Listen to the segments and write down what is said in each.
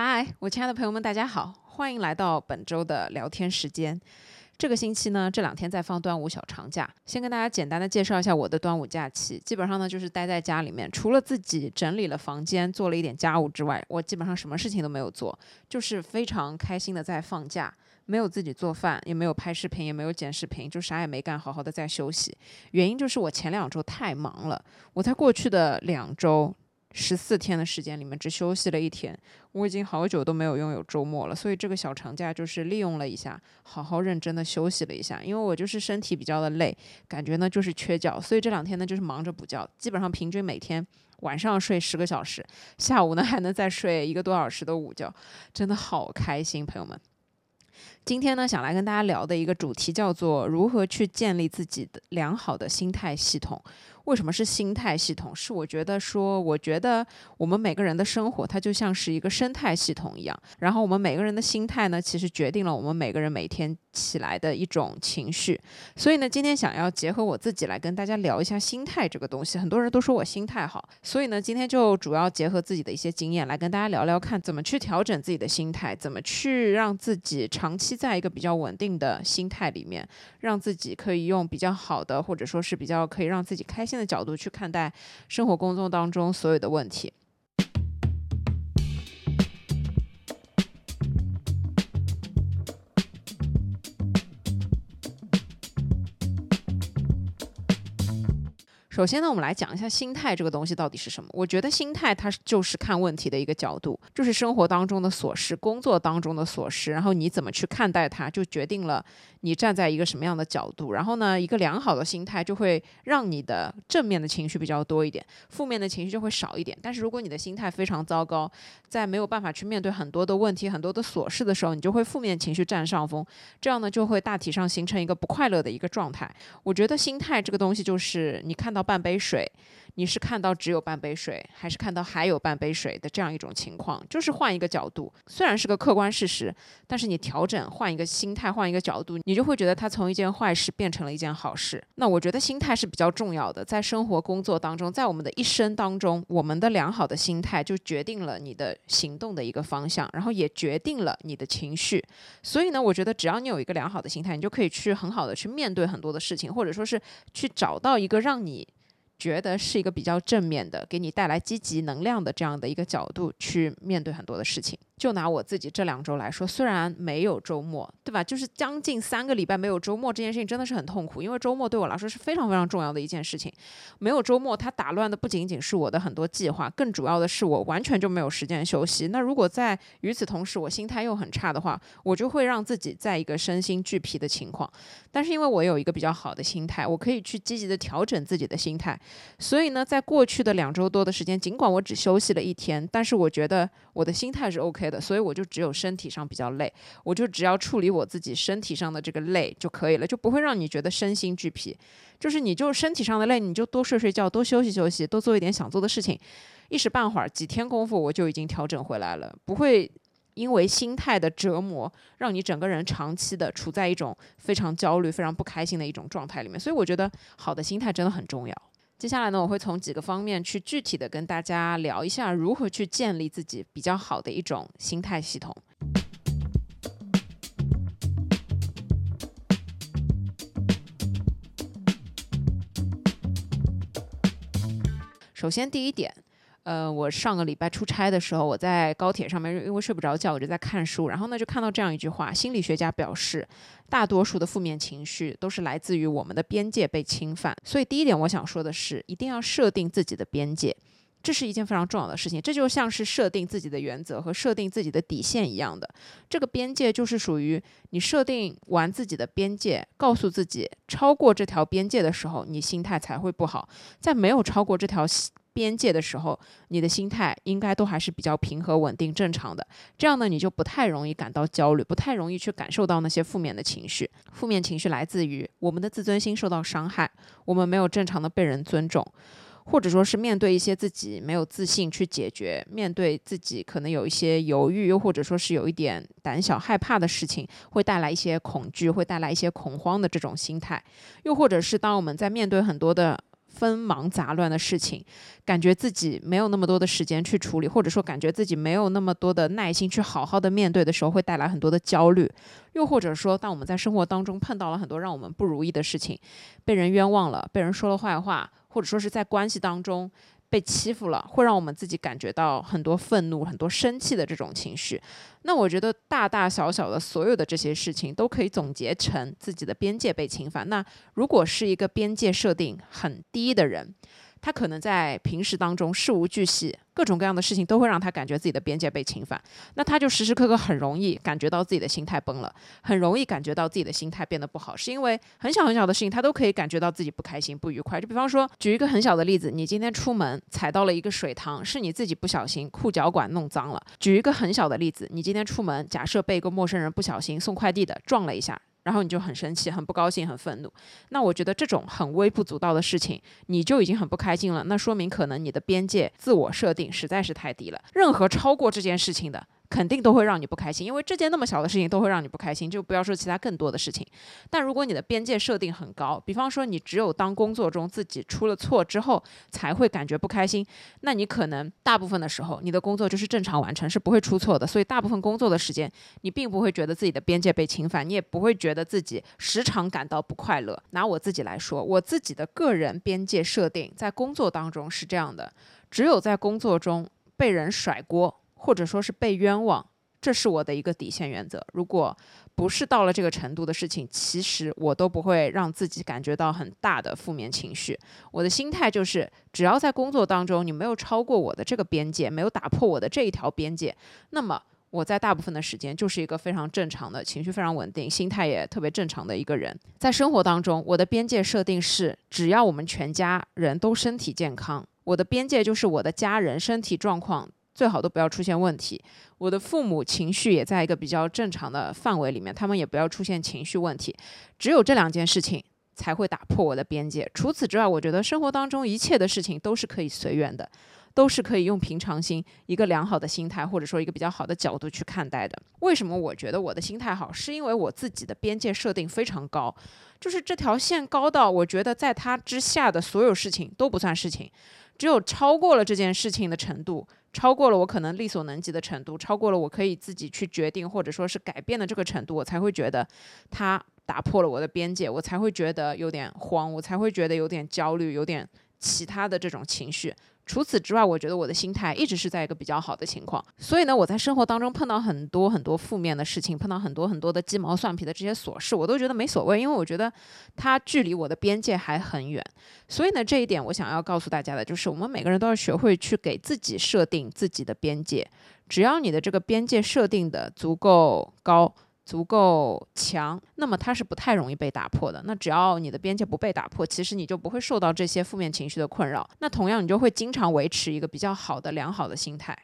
嗨，我亲爱的朋友们，大家好，欢迎来到本周的聊天时间。这个星期呢，这两天在放端午小长假。先跟大家简单的介绍一下我的端午假期，基本上呢就是待在家里面，除了自己整理了房间，做了一点家务之外，我基本上什么事情都没有做，就是非常开心的在放假，没有自己做饭，也没有拍视频，也没有剪视频，就啥也没干，好好的在休息。原因就是我前两周太忙了，我在过去的两周。十四天的时间里面只休息了一天，我已经好久都没有拥有周末了，所以这个小长假就是利用了一下，好好认真的休息了一下。因为我就是身体比较的累，感觉呢就是缺觉，所以这两天呢就是忙着补觉，基本上平均每天晚上睡十个小时，下午呢还能再睡一个多小时的午觉，真的好开心，朋友们。今天呢想来跟大家聊的一个主题叫做如何去建立自己的良好的心态系统。为什么是心态系统？是我觉得说，我觉得我们每个人的生活，它就像是一个生态系统一样。然后我们每个人的心态呢，其实决定了我们每个人每天起来的一种情绪。所以呢，今天想要结合我自己来跟大家聊一下心态这个东西。很多人都说我心态好，所以呢，今天就主要结合自己的一些经验来跟大家聊聊看，怎么去调整自己的心态，怎么去让自己长期在一个比较稳定的心态里面，让自己可以用比较好的，或者说是比较可以让自己开心。的角度去看待生活工作当中所有的问题。首先呢，我们来讲一下心态这个东西到底是什么。我觉得心态它就是看问题的一个角度，就是生活当中的琐事、工作当中的琐事，然后你怎么去看待它，就决定了你站在一个什么样的角度。然后呢，一个良好的心态就会让你的正面的情绪比较多一点，负面的情绪就会少一点。但是如果你的心态非常糟糕，在没有办法去面对很多的问题、很多的琐事的时候，你就会负面情绪占上风，这样呢就会大体上形成一个不快乐的一个状态。我觉得心态这个东西就是你看到。半杯水。你是看到只有半杯水，还是看到还有半杯水的这样一种情况？就是换一个角度，虽然是个客观事实，但是你调整换一个心态，换一个角度，你就会觉得它从一件坏事变成了一件好事。那我觉得心态是比较重要的，在生活工作当中，在我们的一生当中，我们的良好的心态就决定了你的行动的一个方向，然后也决定了你的情绪。所以呢，我觉得只要你有一个良好的心态，你就可以去很好的去面对很多的事情，或者说是去找到一个让你。觉得是一个比较正面的，给你带来积极能量的这样的一个角度去面对很多的事情。就拿我自己这两周来说，虽然没有周末，对吧？就是将近三个礼拜没有周末这件事情真的是很痛苦，因为周末对我来说是非常非常重要的一件事情。没有周末，它打乱的不仅仅是我的很多计划，更主要的是我完全就没有时间休息。那如果在与此同时我心态又很差的话，我就会让自己在一个身心俱疲的情况。但是因为我有一个比较好的心态，我可以去积极的调整自己的心态。所以呢，在过去的两周多的时间，尽管我只休息了一天，但是我觉得我的心态是 OK 的。所以我就只有身体上比较累，我就只要处理我自己身体上的这个累就可以了，就不会让你觉得身心俱疲。就是你就身体上的累，你就多睡睡觉，多休息休息，多做一点想做的事情，一时半会儿几天功夫我就已经调整回来了，不会因为心态的折磨让你整个人长期的处在一种非常焦虑、非常不开心的一种状态里面。所以我觉得好的心态真的很重要。接下来呢，我会从几个方面去具体的跟大家聊一下，如何去建立自己比较好的一种心态系统。首先，第一点。呃，我上个礼拜出差的时候，我在高铁上面，因为睡不着觉，我就在看书。然后呢，就看到这样一句话：心理学家表示，大多数的负面情绪都是来自于我们的边界被侵犯。所以，第一点我想说的是，一定要设定自己的边界，这是一件非常重要的事情。这就像是设定自己的原则和设定自己的底线一样的。这个边界就是属于你设定完自己的边界，告诉自己，超过这条边界的时候，你心态才会不好。在没有超过这条。边界的时候，你的心态应该都还是比较平和、稳定、正常的。这样呢，你就不太容易感到焦虑，不太容易去感受到那些负面的情绪。负面情绪来自于我们的自尊心受到伤害，我们没有正常的被人尊重，或者说是面对一些自己没有自信去解决，面对自己可能有一些犹豫，又或者说是有一点胆小害怕的事情，会带来一些恐惧，会带来一些恐慌的这种心态。又或者是当我们在面对很多的。纷忙杂乱的事情，感觉自己没有那么多的时间去处理，或者说感觉自己没有那么多的耐心去好好的面对的时候，会带来很多的焦虑。又或者说，当我们在生活当中碰到了很多让我们不如意的事情，被人冤枉了，被人说了坏话，或者说是在关系当中。被欺负了，会让我们自己感觉到很多愤怒、很多生气的这种情绪。那我觉得大大小小的所有的这些事情，都可以总结成自己的边界被侵犯。那如果是一个边界设定很低的人，他可能在平时当中事无巨细，各种各样的事情都会让他感觉自己的边界被侵犯，那他就时时刻刻很容易感觉到自己的心态崩了，很容易感觉到自己的心态变得不好，是因为很小很小的事情他都可以感觉到自己不开心、不愉快。就比方说，举一个很小的例子，你今天出门踩到了一个水塘，是你自己不小心裤脚管弄脏了。举一个很小的例子，你今天出门，假设被一个陌生人不小心送快递的撞了一下。然后你就很生气、很不高兴、很愤怒。那我觉得这种很微不足道的事情，你就已经很不开心了。那说明可能你的边界自我设定实在是太低了。任何超过这件事情的。肯定都会让你不开心，因为这件那么小的事情都会让你不开心，就不要说其他更多的事情。但如果你的边界设定很高，比方说你只有当工作中自己出了错之后才会感觉不开心，那你可能大部分的时候你的工作就是正常完成，是不会出错的。所以大部分工作的时间你并不会觉得自己的边界被侵犯，你也不会觉得自己时常感到不快乐。拿我自己来说，我自己的个人边界设定在工作当中是这样的：只有在工作中被人甩锅。或者说是被冤枉，这是我的一个底线原则。如果不是到了这个程度的事情，其实我都不会让自己感觉到很大的负面情绪。我的心态就是，只要在工作当中你没有超过我的这个边界，没有打破我的这一条边界，那么我在大部分的时间就是一个非常正常的情绪非常稳定、心态也特别正常的一个人。在生活当中，我的边界设定是，只要我们全家人都身体健康，我的边界就是我的家人身体状况。最好都不要出现问题。我的父母情绪也在一个比较正常的范围里面，他们也不要出现情绪问题。只有这两件事情才会打破我的边界。除此之外，我觉得生活当中一切的事情都是可以随缘的，都是可以用平常心、一个良好的心态，或者说一个比较好的角度去看待的。为什么我觉得我的心态好？是因为我自己的边界设定非常高，就是这条线高到我觉得在它之下的所有事情都不算事情，只有超过了这件事情的程度。超过了我可能力所能及的程度，超过了我可以自己去决定或者说是改变的这个程度，我才会觉得他打破了我的边界，我才会觉得有点慌，我才会觉得有点焦虑，有点其他的这种情绪。除此之外，我觉得我的心态一直是在一个比较好的情况。所以呢，我在生活当中碰到很多很多负面的事情，碰到很多很多的鸡毛蒜皮的这些琐事，我都觉得没所谓，因为我觉得它距离我的边界还很远。所以呢，这一点我想要告诉大家的就是，我们每个人都要学会去给自己设定自己的边界。只要你的这个边界设定的足够高。足够强，那么它是不太容易被打破的。那只要你的边界不被打破，其实你就不会受到这些负面情绪的困扰。那同样，你就会经常维持一个比较好的、良好的心态。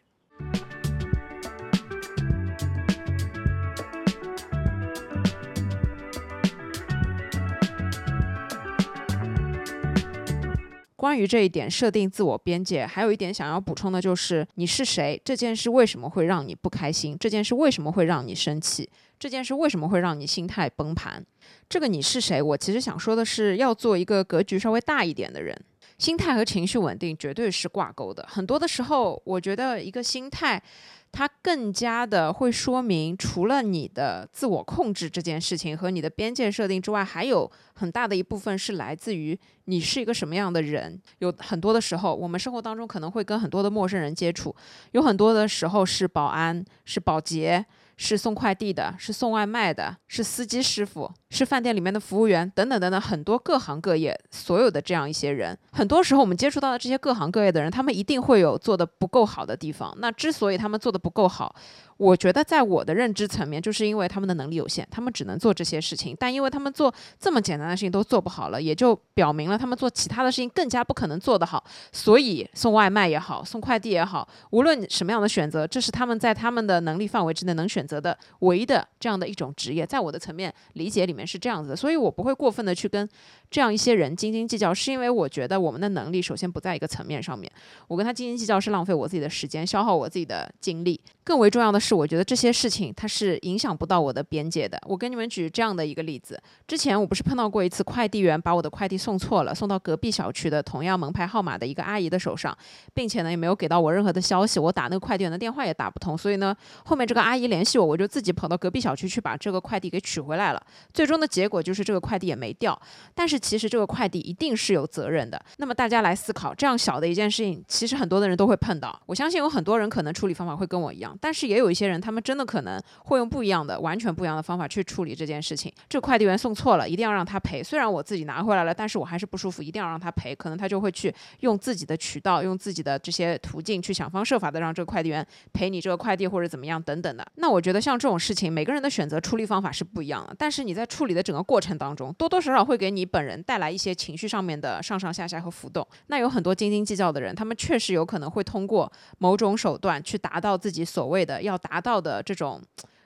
关于这一点设定自我边界，还有一点想要补充的就是：你是谁？这件事为什么会让你不开心？这件事为什么会让你生气？这件事为什么会让你心态崩盘？这个你是谁？我其实想说的是，要做一个格局稍微大一点的人。心态和情绪稳定绝对是挂钩的。很多的时候，我觉得一个心态。它更加的会说明，除了你的自我控制这件事情和你的边界设定之外，还有很大的一部分是来自于你是一个什么样的人。有很多的时候，我们生活当中可能会跟很多的陌生人接触，有很多的时候是保安，是保洁。是送快递的，是送外卖的，是司机师傅，是饭店里面的服务员，等等等等，很多各行各业所有的这样一些人，很多时候我们接触到的这些各行各业的人，他们一定会有做的不够好的地方。那之所以他们做的不够好，我觉得在我的认知层面，就是因为他们的能力有限，他们只能做这些事情。但因为他们做这么简单的事情都做不好了，也就表明了他们做其他的事情更加不可能做得好。所以送外卖也好，送快递也好，无论什么样的选择，这是他们在他们的能力范围之内能选择的唯一的这样的一种职业。在我的层面理解里面是这样子的，所以我不会过分的去跟这样一些人斤斤计较，是因为我觉得我们的能力首先不在一个层面上面。我跟他斤斤计较是浪费我自己的时间，消耗我自己的精力。更为重要的。是，我觉得这些事情它是影响不到我的边界的。我跟你们举这样的一个例子：之前我不是碰到过一次快递员把我的快递送错了，送到隔壁小区的同样门牌号码的一个阿姨的手上，并且呢也没有给到我任何的消息，我打那个快递员的电话也打不通。所以呢，后面这个阿姨联系我，我就自己跑到隔壁小区去把这个快递给取回来了。最终的结果就是这个快递也没掉。但是其实这个快递一定是有责任的。那么大家来思考，这样小的一件事情，其实很多的人都会碰到。我相信有很多人可能处理方法会跟我一样，但是也有一些人，他们真的可能会用不一样的、完全不一样的方法去处理这件事情。这快递员送错了，一定要让他赔。虽然我自己拿回来了，但是我还是不舒服，一定要让他赔。可能他就会去用自己的渠道、用自己的这些途径去想方设法的让这个快递员赔你这个快递或者怎么样等等的。那我觉得像这种事情，每个人的选择处理方法是不一样的。但是你在处理的整个过程当中，多多少少会给你本人带来一些情绪上面的上上下下和浮动。那有很多斤斤计较的人，他们确实有可能会通过某种手段去达到自己所谓的要达到的这种，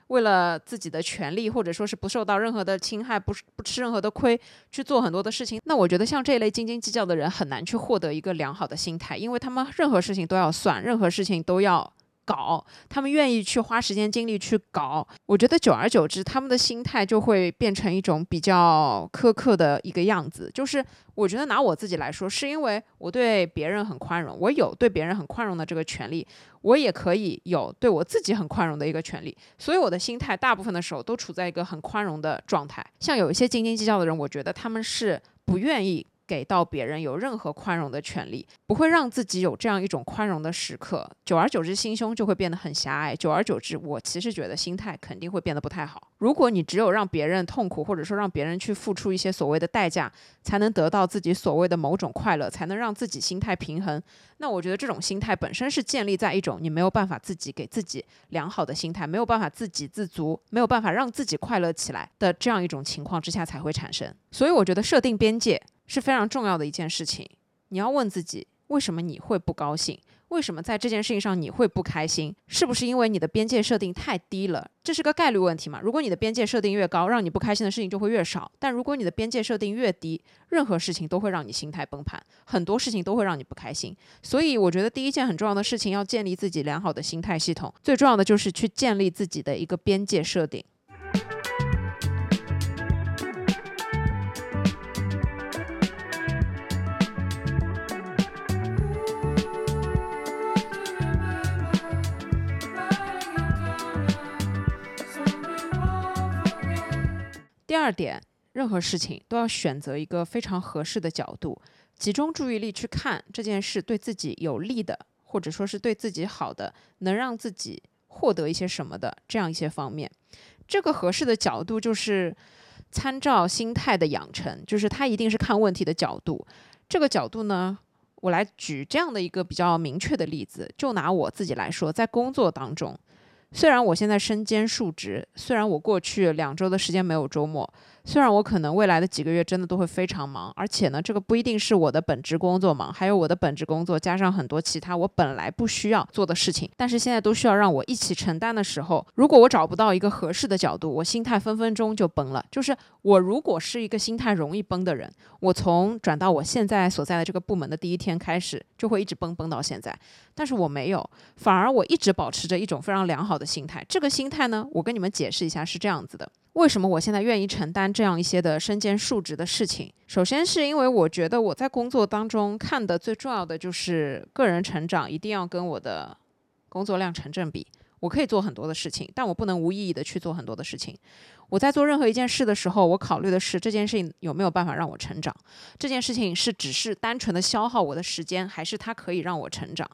为了自己的权利或者说是不受到任何的侵害，不不吃任何的亏，去做很多的事情。那我觉得像这一类斤斤计较的人，很难去获得一个良好的心态，因为他们任何事情都要算，任何事情都要。搞，他们愿意去花时间精力去搞，我觉得久而久之，他们的心态就会变成一种比较苛刻的一个样子。就是我觉得拿我自己来说，是因为我对别人很宽容，我有对别人很宽容的这个权利，我也可以有对我自己很宽容的一个权利，所以我的心态大部分的时候都处在一个很宽容的状态。像有一些斤斤计较的人，我觉得他们是不愿意。给到别人有任何宽容的权利，不会让自己有这样一种宽容的时刻，久而久之，心胸就会变得很狭隘。久而久之，我其实觉得心态肯定会变得不太好。如果你只有让别人痛苦，或者说让别人去付出一些所谓的代价，才能得到自己所谓的某种快乐，才能让自己心态平衡，那我觉得这种心态本身是建立在一种你没有办法自己给自己良好的心态，没有办法自给自足，没有办法让自己快乐起来的这样一种情况之下才会产生。所以我觉得设定边界。是非常重要的一件事情。你要问自己，为什么你会不高兴？为什么在这件事情上你会不开心？是不是因为你的边界设定太低了？这是个概率问题嘛？如果你的边界设定越高，让你不开心的事情就会越少。但如果你的边界设定越低，任何事情都会让你心态崩盘，很多事情都会让你不开心。所以，我觉得第一件很重要的事情，要建立自己良好的心态系统。最重要的就是去建立自己的一个边界设定。二点，任何事情都要选择一个非常合适的角度，集中注意力去看这件事对自己有利的，或者说是对自己好的，能让自己获得一些什么的这样一些方面。这个合适的角度就是参照心态的养成，就是他一定是看问题的角度。这个角度呢，我来举这样的一个比较明确的例子，就拿我自己来说，在工作当中。虽然我现在身兼数职，虽然我过去两周的时间没有周末。虽然我可能未来的几个月真的都会非常忙，而且呢，这个不一定是我的本职工作忙，还有我的本职工作加上很多其他我本来不需要做的事情，但是现在都需要让我一起承担的时候，如果我找不到一个合适的角度，我心态分分钟就崩了。就是我如果是一个心态容易崩的人，我从转到我现在所在的这个部门的第一天开始，就会一直崩崩到现在。但是我没有，反而我一直保持着一种非常良好的心态。这个心态呢，我跟你们解释一下，是这样子的。为什么我现在愿意承担这样一些的身兼数职的事情？首先是因为我觉得我在工作当中看的最重要的就是个人成长，一定要跟我的工作量成正比。我可以做很多的事情，但我不能无意义的去做很多的事情。我在做任何一件事的时候，我考虑的是这件事情有没有办法让我成长。这件事情是只是单纯的消耗我的时间，还是它可以让我成长？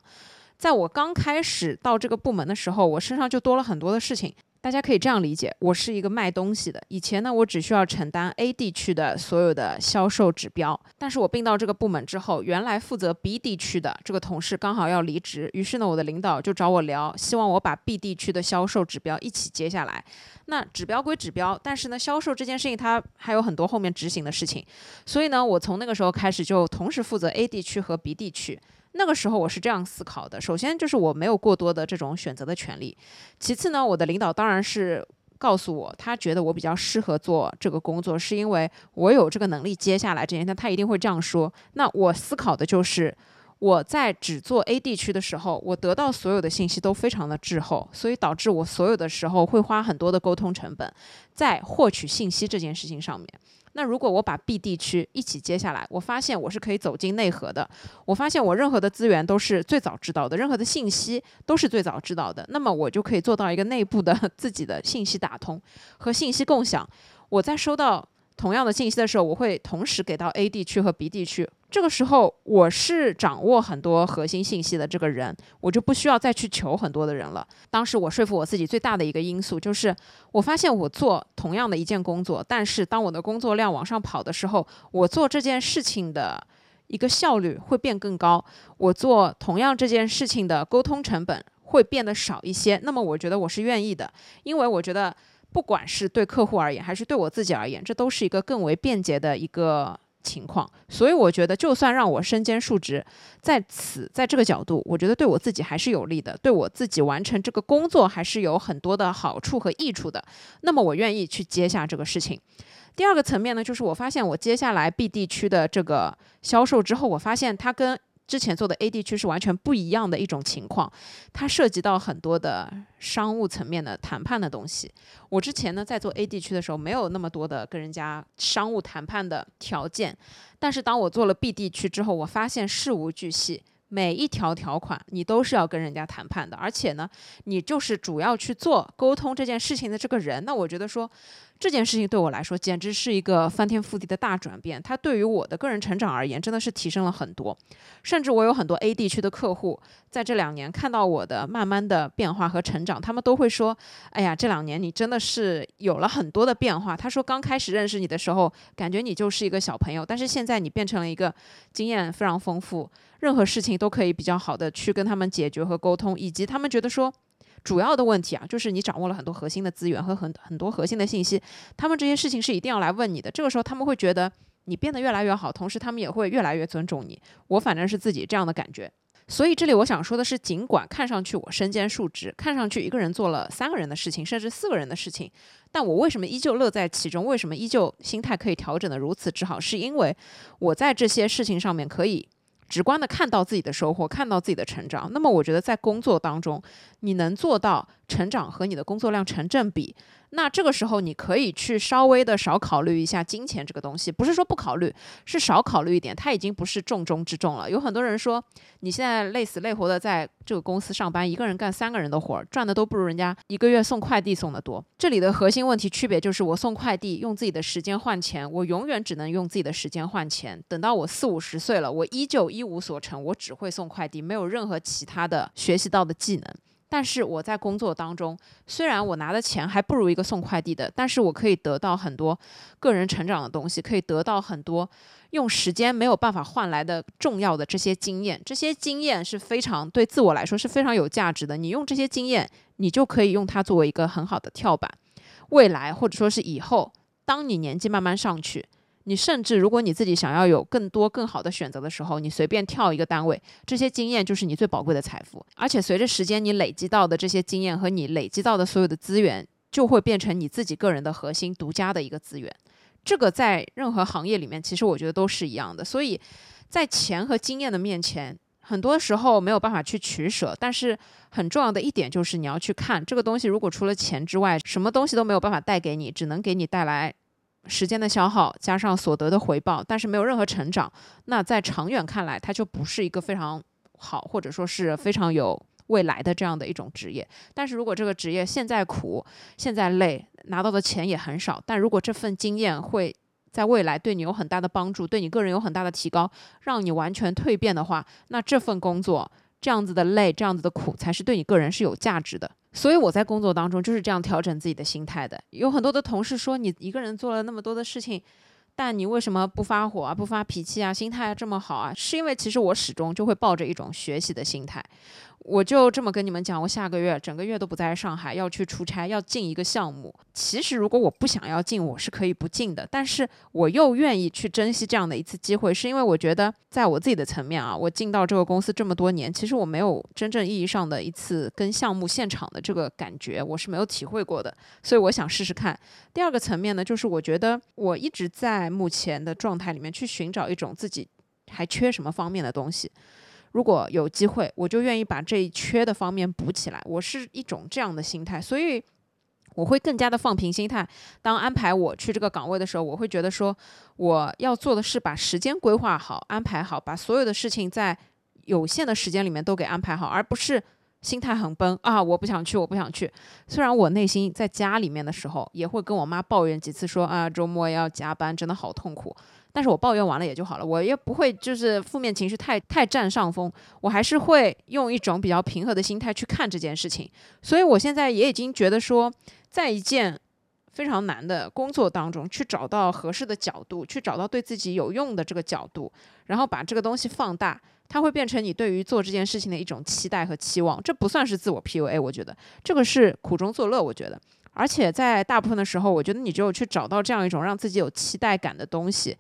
在我刚开始到这个部门的时候，我身上就多了很多的事情。大家可以这样理解，我是一个卖东西的。以前呢，我只需要承担 A 地区的所有的销售指标，但是我并到这个部门之后，原来负责 B 地区的这个同事刚好要离职，于是呢，我的领导就找我聊，希望我把 B 地区的销售指标一起接下来。那指标归指标，但是呢，销售这件事情它还有很多后面执行的事情，所以呢，我从那个时候开始就同时负责 A 地区和 B 地区。那个时候我是这样思考的：首先就是我没有过多的这种选择的权利；其次呢，我的领导当然是告诉我，他觉得我比较适合做这个工作，是因为我有这个能力接下来这件事，他一定会这样说。那我思考的就是。我在只做 A 地区的时候，我得到所有的信息都非常的滞后，所以导致我所有的时候会花很多的沟通成本在获取信息这件事情上面。那如果我把 B 地区一起接下来，我发现我是可以走进内核的，我发现我任何的资源都是最早知道的，任何的信息都是最早知道的，那么我就可以做到一个内部的 自己的信息打通和信息共享。我在收到。同样的信息的时候，我会同时给到 A 地区和 B 地区。这个时候，我是掌握很多核心信息的这个人，我就不需要再去求很多的人了。当时我说服我自己最大的一个因素，就是我发现我做同样的一件工作，但是当我的工作量往上跑的时候，我做这件事情的一个效率会变更高，我做同样这件事情的沟通成本会变得少一些。那么，我觉得我是愿意的，因为我觉得。不管是对客户而言，还是对我自己而言，这都是一个更为便捷的一个情况。所以我觉得，就算让我身兼数职，在此在这个角度，我觉得对我自己还是有利的，对我自己完成这个工作还是有很多的好处和益处的。那么我愿意去接下这个事情。第二个层面呢，就是我发现我接下来 B 地区的这个销售之后，我发现它跟之前做的 A 地区是完全不一样的一种情况，它涉及到很多的商务层面的谈判的东西。我之前呢在做 A 地区的时候，没有那么多的跟人家商务谈判的条件，但是当我做了 B 地区之后，我发现事无巨细。每一条条款你都是要跟人家谈判的，而且呢，你就是主要去做沟通这件事情的这个人。那我觉得说这件事情对我来说简直是一个翻天覆地的大转变。它对于我的个人成长而言，真的是提升了很多。甚至我有很多 A 地区的客户，在这两年看到我的慢慢的变化和成长，他们都会说：“哎呀，这两年你真的是有了很多的变化。”他说：“刚开始认识你的时候，感觉你就是一个小朋友，但是现在你变成了一个经验非常丰富。”任何事情都可以比较好的去跟他们解决和沟通，以及他们觉得说，主要的问题啊，就是你掌握了很多核心的资源和很很多核心的信息，他们这些事情是一定要来问你的。这个时候他们会觉得你变得越来越好，同时他们也会越来越尊重你。我反正是自己这样的感觉。所以这里我想说的是，尽管看上去我身兼数职，看上去一个人做了三个人的事情，甚至四个人的事情，但我为什么依旧乐在其中？为什么依旧心态可以调整的如此之好？是因为我在这些事情上面可以。直观的看到自己的收获，看到自己的成长。那么，我觉得在工作当中，你能做到成长和你的工作量成正比。那这个时候，你可以去稍微的少考虑一下金钱这个东西，不是说不考虑，是少考虑一点。它已经不是重中之重了。有很多人说，你现在累死累活的在这个公司上班，一个人干三个人的活，赚的都不如人家一个月送快递送的多。这里的核心问题区别就是，我送快递用自己的时间换钱，我永远只能用自己的时间换钱。等到我四五十岁了，我依旧一无所成，我只会送快递，没有任何其他的学习到的技能。但是我在工作当中，虽然我拿的钱还不如一个送快递的，但是我可以得到很多个人成长的东西，可以得到很多用时间没有办法换来的重要的这些经验。这些经验是非常对自我来说是非常有价值的。你用这些经验，你就可以用它作为一个很好的跳板。未来或者说是以后，当你年纪慢慢上去。你甚至，如果你自己想要有更多更好的选择的时候，你随便跳一个单位，这些经验就是你最宝贵的财富。而且随着时间，你累积到的这些经验和你累积到的所有的资源，就会变成你自己个人的核心、独家的一个资源。这个在任何行业里面，其实我觉得都是一样的。所以在钱和经验的面前，很多时候没有办法去取舍。但是很重要的一点就是，你要去看这个东西，如果除了钱之外，什么东西都没有办法带给你，只能给你带来。时间的消耗加上所得的回报，但是没有任何成长，那在长远看来，它就不是一个非常好，或者说是非常有未来的这样的一种职业。但是如果这个职业现在苦，现在累，拿到的钱也很少，但如果这份经验会在未来对你有很大的帮助，对你个人有很大的提高，让你完全蜕变的话，那这份工作这样子的累，这样子的苦，才是对你个人是有价值的。所以我在工作当中就是这样调整自己的心态的。有很多的同事说你一个人做了那么多的事情，但你为什么不发火啊、不发脾气啊、心态这么好啊？是因为其实我始终就会抱着一种学习的心态。我就这么跟你们讲，我下个月整个月都不在上海，要去出差，要进一个项目。其实如果我不想要进，我是可以不进的。但是我又愿意去珍惜这样的一次机会，是因为我觉得在我自己的层面啊，我进到这个公司这么多年，其实我没有真正意义上的一次跟项目现场的这个感觉，我是没有体会过的。所以我想试试看。第二个层面呢，就是我觉得我一直在目前的状态里面去寻找一种自己还缺什么方面的东西。如果有机会，我就愿意把这一缺的方面补起来。我是一种这样的心态，所以我会更加的放平心态。当安排我去这个岗位的时候，我会觉得说，我要做的是把时间规划好、安排好，把所有的事情在有限的时间里面都给安排好，而不是。心态很崩啊！我不想去，我不想去。虽然我内心在家里面的时候也会跟我妈抱怨几次，说啊周末要加班，真的好痛苦。但是我抱怨完了也就好了，我也不会就是负面情绪太太占上风，我还是会用一种比较平和的心态去看这件事情。所以我现在也已经觉得说，在一件非常难的工作当中，去找到合适的角度，去找到对自己有用的这个角度，然后把这个东西放大。它会变成你对于做这件事情的一种期待和期望，这不算是自我 PUA，我觉得这个是苦中作乐。我觉得，而且在大部分的时候，我觉得你只有去找到这样一种让自己有期待感的东西，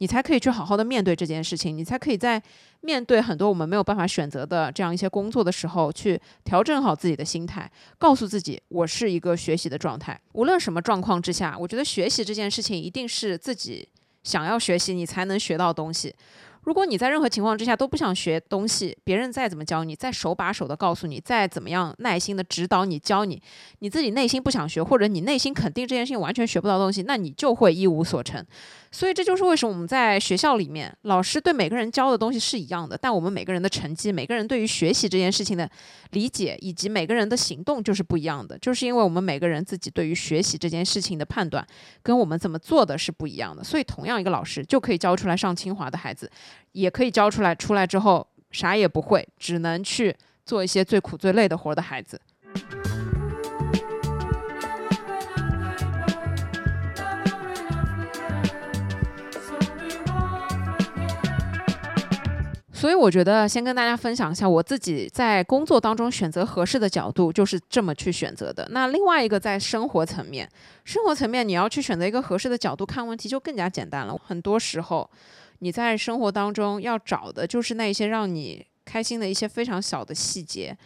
你才可以去好好的面对这件事情，你才可以在面对很多我们没有办法选择的这样一些工作的时候，去调整好自己的心态，告诉自己我是一个学习的状态。无论什么状况之下，我觉得学习这件事情一定是自己想要学习，你才能学到东西。如果你在任何情况之下都不想学东西，别人再怎么教你，再手把手的告诉你，再怎么样耐心的指导你、教你，你自己内心不想学，或者你内心肯定这件事情完全学不到东西，那你就会一无所成。所以这就是为什么我们在学校里面，老师对每个人教的东西是一样的，但我们每个人的成绩、每个人对于学习这件事情的理解，以及每个人的行动就是不一样的，就是因为我们每个人自己对于学习这件事情的判断，跟我们怎么做的是不一样的。所以同样一个老师就可以教出来上清华的孩子，也可以教出来出来之后啥也不会，只能去做一些最苦最累的活儿的孩子。所以我觉得先跟大家分享一下我自己在工作当中选择合适的角度，就是这么去选择的。那另外一个在生活层面，生活层面你要去选择一个合适的角度看问题就更加简单了。很多时候你在生活当中要找的就是那些让你开心的一些非常小的细节。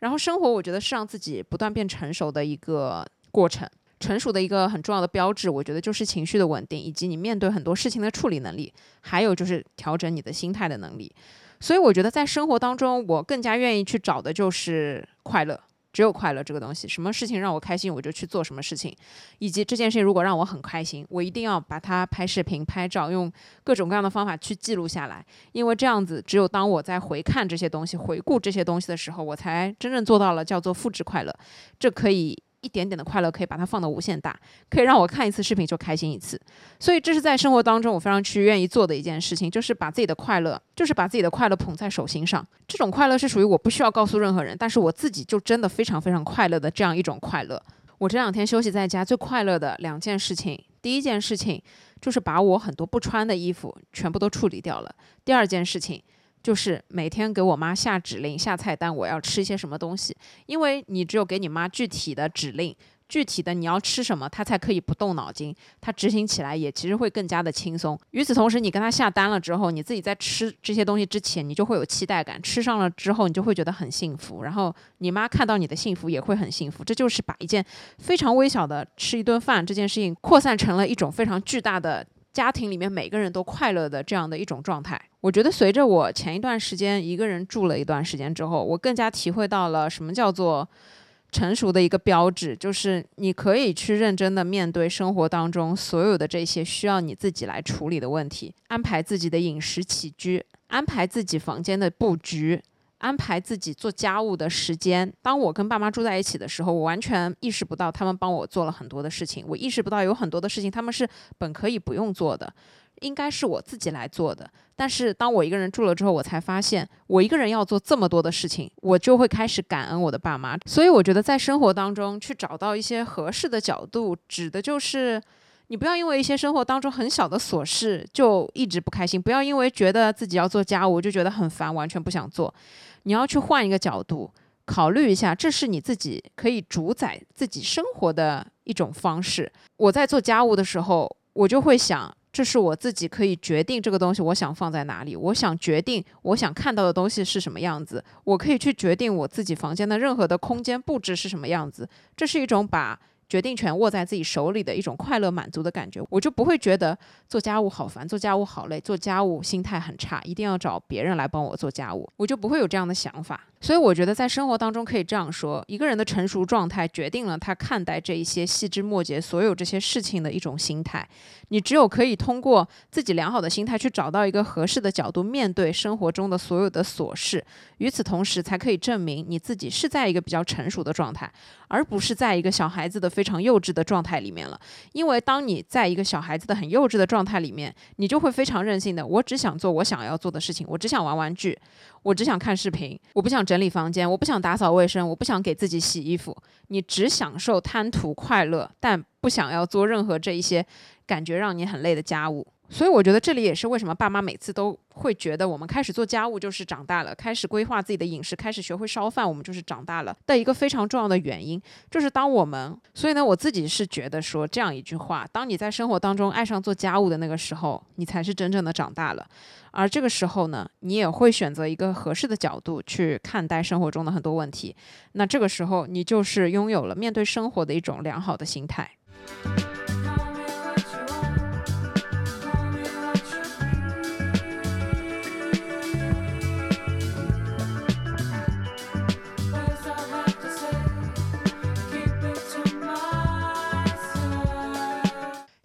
然后生活我觉得是让自己不断变成熟的一个过程。成熟的一个很重要的标志，我觉得就是情绪的稳定，以及你面对很多事情的处理能力，还有就是调整你的心态的能力。所以我觉得在生活当中，我更加愿意去找的就是快乐，只有快乐这个东西。什么事情让我开心，我就去做什么事情。以及这件事情如果让我很开心，我一定要把它拍视频、拍照，用各种各样的方法去记录下来。因为这样子，只有当我在回看这些东西、回顾这些东西的时候，我才真正做到了叫做复制快乐。这可以。一点点的快乐可以把它放到无限大，可以让我看一次视频就开心一次，所以这是在生活当中我非常去愿意做的一件事情，就是把自己的快乐，就是把自己的快乐捧在手心上。这种快乐是属于我不需要告诉任何人，但是我自己就真的非常非常快乐的这样一种快乐。我这两天休息在家最快乐的两件事情，第一件事情就是把我很多不穿的衣服全部都处理掉了，第二件事情。就是每天给我妈下指令、下菜单，我要吃一些什么东西。因为你只有给你妈具体的指令、具体的你要吃什么，她才可以不动脑筋，她执行起来也其实会更加的轻松。与此同时，你跟她下单了之后，你自己在吃这些东西之前，你就会有期待感，吃上了之后，你就会觉得很幸福。然后你妈看到你的幸福也会很幸福。这就是把一件非常微小的吃一顿饭这件事情，扩散成了一种非常巨大的。家庭里面每个人都快乐的这样的一种状态，我觉得随着我前一段时间一个人住了一段时间之后，我更加体会到了什么叫做成熟的一个标志，就是你可以去认真的面对生活当中所有的这些需要你自己来处理的问题，安排自己的饮食起居，安排自己房间的布局。安排自己做家务的时间。当我跟爸妈住在一起的时候，我完全意识不到他们帮我做了很多的事情。我意识不到有很多的事情他们是本可以不用做的，应该是我自己来做的。但是当我一个人住了之后，我才发现我一个人要做这么多的事情，我就会开始感恩我的爸妈。所以我觉得在生活当中去找到一些合适的角度，指的就是。你不要因为一些生活当中很小的琐事就一直不开心，不要因为觉得自己要做家务就觉得很烦，完全不想做。你要去换一个角度考虑一下，这是你自己可以主宰自己生活的一种方式。我在做家务的时候，我就会想，这是我自己可以决定这个东西我想放在哪里，我想决定我想看到的东西是什么样子，我可以去决定我自己房间的任何的空间布置是什么样子。这是一种把。决定权握在自己手里的一种快乐满足的感觉，我就不会觉得做家务好烦，做家务好累，做家务心态很差，一定要找别人来帮我做家务，我就不会有这样的想法。所以我觉得在生活当中可以这样说：一个人的成熟状态决定了他看待这一些细枝末节、所有这些事情的一种心态。你只有可以通过自己良好的心态去找到一个合适的角度面对生活中的所有的琐事，与此同时才可以证明你自己是在一个比较成熟的状态，而不是在一个小孩子的非非常幼稚的状态里面了。因为当你在一个小孩子的很幼稚的状态里面，你就会非常任性的，我只想做我想要做的事情，我只想玩玩具，我只想看视频，我不想整理房间，我不想打扫卫生，我不想给自己洗衣服。你只享受贪图快乐，但不想要做任何这一些。感觉让你很累的家务，所以我觉得这里也是为什么爸妈每次都会觉得我们开始做家务就是长大了，开始规划自己的饮食，开始学会烧饭，我们就是长大了的一个非常重要的原因，就是当我们，所以呢，我自己是觉得说这样一句话：当你在生活当中爱上做家务的那个时候，你才是真正的长大了，而这个时候呢，你也会选择一个合适的角度去看待生活中的很多问题，那这个时候你就是拥有了面对生活的一种良好的心态。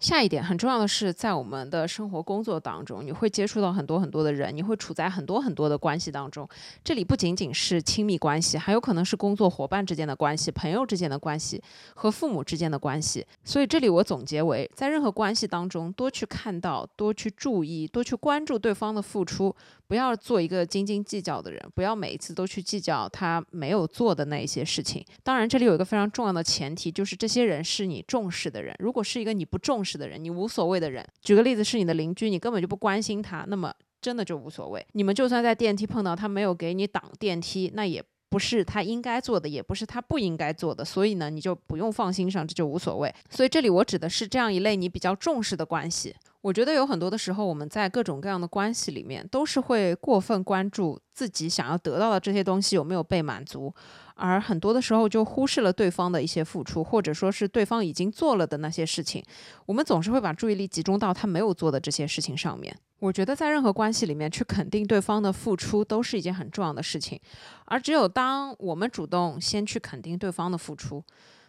下一点很重要的是，在我们的生活工作当中，你会接触到很多很多的人，你会处在很多很多的关系当中。这里不仅仅是亲密关系，还有可能是工作伙伴之间的关系、朋友之间的关系和父母之间的关系。所以这里我总结为，在任何关系当中，多去看到、多去注意、多去关注对方的付出。不要做一个斤斤计较的人，不要每一次都去计较他没有做的那一些事情。当然，这里有一个非常重要的前提，就是这些人是你重视的人。如果是一个你不重视的人，你无所谓的人，举个例子，是你的邻居，你根本就不关心他，那么真的就无所谓。你们就算在电梯碰到他没有给你挡电梯，那也不是他应该做的，也不是他不应该做的，所以呢，你就不用放心上，这就无所谓。所以这里我指的是这样一类你比较重视的关系。我觉得有很多的时候，我们在各种各样的关系里面，都是会过分关注自己想要得到的这些东西有没有被满足，而很多的时候就忽视了对方的一些付出，或者说是对方已经做了的那些事情。我们总是会把注意力集中到他没有做的这些事情上面。我觉得在任何关系里面，去肯定对方的付出都是一件很重要的事情。而只有当我们主动先去肯定对方的付出，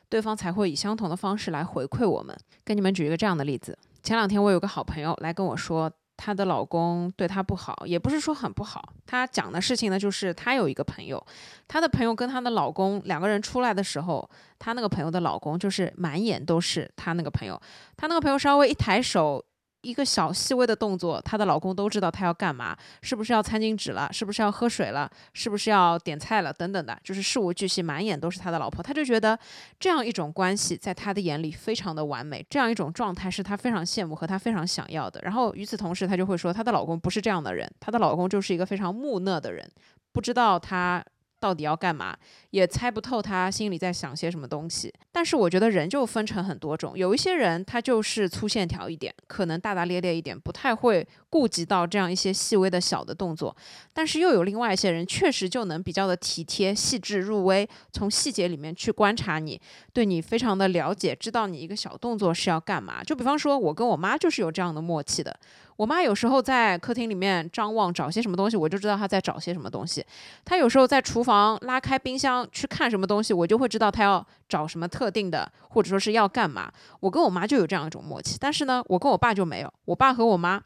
对方才会以相同的方式来回馈我们。跟你们举一个这样的例子。前两天我有个好朋友来跟我说，她的老公对她不好，也不是说很不好。她讲的事情呢，就是她有一个朋友，她的朋友跟她的老公两个人出来的时候，她那个朋友的老公就是满眼都是她那个朋友，她那个朋友稍微一抬手。一个小细微的动作，她的老公都知道她要干嘛，是不是要餐巾纸了，是不是要喝水了，是不是要点菜了，等等的，就是事无巨细，满眼都是她的老婆。他就觉得这样一种关系，在他的眼里非常的完美，这样一种状态是他非常羡慕和他非常想要的。然后与此同时，他就会说，她的老公不是这样的人，她的老公就是一个非常木讷的人，不知道她。到底要干嘛，也猜不透他心里在想些什么东西。但是我觉得人就分成很多种，有一些人他就是粗线条一点，可能大大咧咧一点，不太会顾及到这样一些细微的小的动作。但是又有另外一些人，确实就能比较的体贴、细致入微，从细节里面去观察你，对你非常的了解，知道你一个小动作是要干嘛。就比方说，我跟我妈就是有这样的默契的。我妈有时候在客厅里面张望找些什么东西，我就知道她在找些什么东西。她有时候在厨房拉开冰箱去看什么东西，我就会知道她要找什么特定的，或者说是要干嘛。我跟我妈就有这样一种默契，但是呢，我跟我爸就没有。我爸和我妈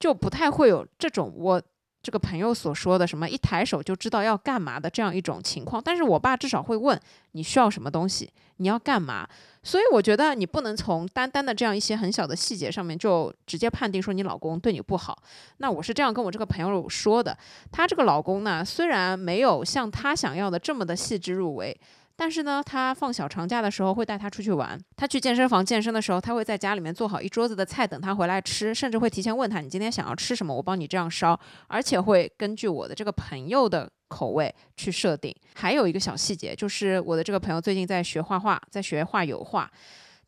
就不太会有这种我。这个朋友所说的什么一抬手就知道要干嘛的这样一种情况，但是我爸至少会问你需要什么东西，你要干嘛。所以我觉得你不能从单单的这样一些很小的细节上面就直接判定说你老公对你不好。那我是这样跟我这个朋友说的，他这个老公呢，虽然没有像他想要的这么的细致入微。但是呢，他放小长假的时候会带他出去玩。他去健身房健身的时候，他会在家里面做好一桌子的菜等他回来吃，甚至会提前问他你今天想要吃什么，我帮你这样烧，而且会根据我的这个朋友的口味去设定。还有一个小细节，就是我的这个朋友最近在学画画，在学画油画。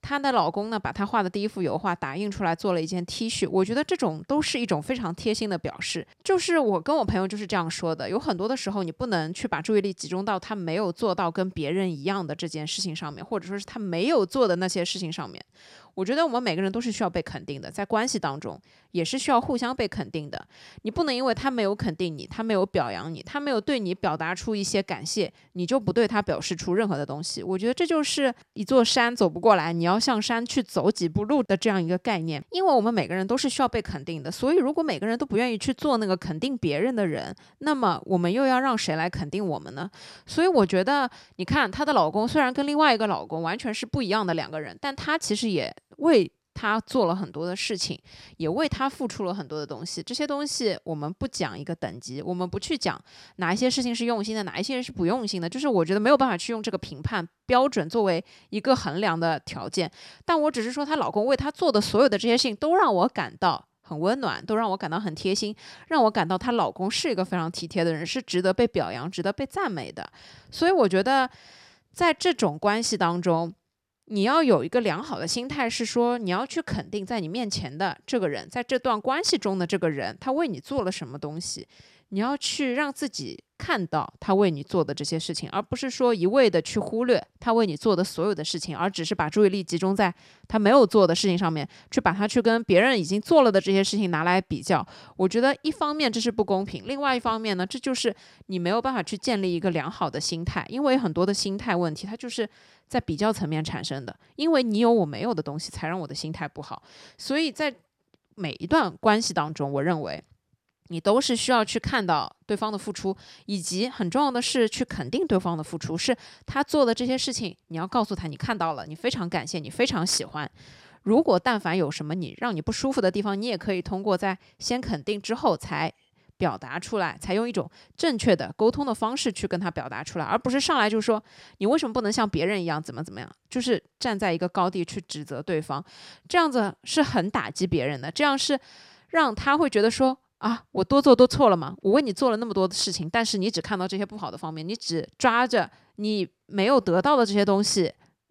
她的老公呢，把她画的第一幅油画打印出来做了一件 T 恤。我觉得这种都是一种非常贴心的表示。就是我跟我朋友就是这样说的：有很多的时候，你不能去把注意力集中到他没有做到跟别人一样的这件事情上面，或者说是他没有做的那些事情上面。我觉得我们每个人都是需要被肯定的，在关系当中也是需要互相被肯定的。你不能因为他没有肯定你，他没有表扬你，他没有对你表达出一些感谢，你就不对他表示出任何的东西。我觉得这就是一座山走不过来，你要向山去走几步路的这样一个概念。因为我们每个人都是需要被肯定的，所以如果每个人都不愿意去做那个肯定别人的人，那么我们又要让谁来肯定我们呢？所以我觉得，你看她的老公虽然跟另外一个老公完全是不一样的两个人，但他其实也。为他做了很多的事情，也为他付出了很多的东西。这些东西我们不讲一个等级，我们不去讲哪一些事情是用心的，哪一些人是不用心的。就是我觉得没有办法去用这个评判标准作为一个衡量的条件。但我只是说，她老公为她做的所有的这些事情，都让我感到很温暖，都让我感到很贴心，让我感到她老公是一个非常体贴的人，是值得被表扬、值得被赞美的。所以我觉得，在这种关系当中。你要有一个良好的心态，是说你要去肯定在你面前的这个人，在这段关系中的这个人，他为你做了什么东西。你要去让自己看到他为你做的这些事情，而不是说一味的去忽略他为你做的所有的事情，而只是把注意力集中在他没有做的事情上面，去把他去跟别人已经做了的这些事情拿来比较。我觉得一方面这是不公平，另外一方面呢，这就是你没有办法去建立一个良好的心态，因为很多的心态问题，它就是在比较层面产生的。因为你有我没有的东西，才让我的心态不好。所以在每一段关系当中，我认为。你都是需要去看到对方的付出，以及很重要的是去肯定对方的付出，是他做的这些事情，你要告诉他你看到了，你非常感谢，你非常喜欢。如果但凡有什么你让你不舒服的地方，你也可以通过在先肯定之后才表达出来，才用一种正确的沟通的方式去跟他表达出来，而不是上来就说你为什么不能像别人一样怎么怎么样，就是站在一个高地去指责对方，这样子是很打击别人的，这样是让他会觉得说。啊，我多做都错了吗？我为你做了那么多的事情，但是你只看到这些不好的方面，你只抓着你没有得到的这些东西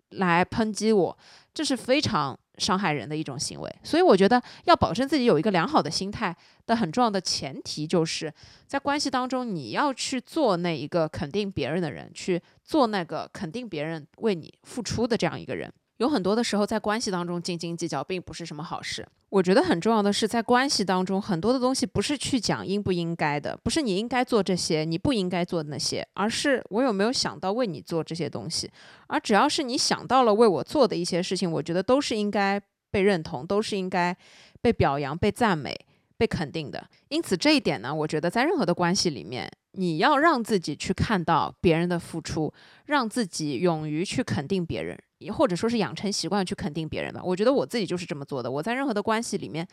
来抨击我，这是非常伤害人的一种行为。所以我觉得要保证自己有一个良好的心态的很重要的前提，就是在关系当中你要去做那一个肯定别人的人，去做那个肯定别人为你付出的这样一个人。有很多的时候，在关系当中斤斤计较，并不是什么好事。我觉得很重要的是，在关系当中，很多的东西不是去讲应不应该的，不是你应该做这些，你不应该做那些，而是我有没有想到为你做这些东西。而只要是你想到了为我做的一些事情，我觉得都是应该被认同，都是应该被表扬、被赞美、被肯定的。因此，这一点呢，我觉得在任何的关系里面。你要让自己去看到别人的付出，让自己勇于去肯定别人，或者说是养成习惯去肯定别人吧。我觉得我自己就是这么做的。我在任何的关系里面，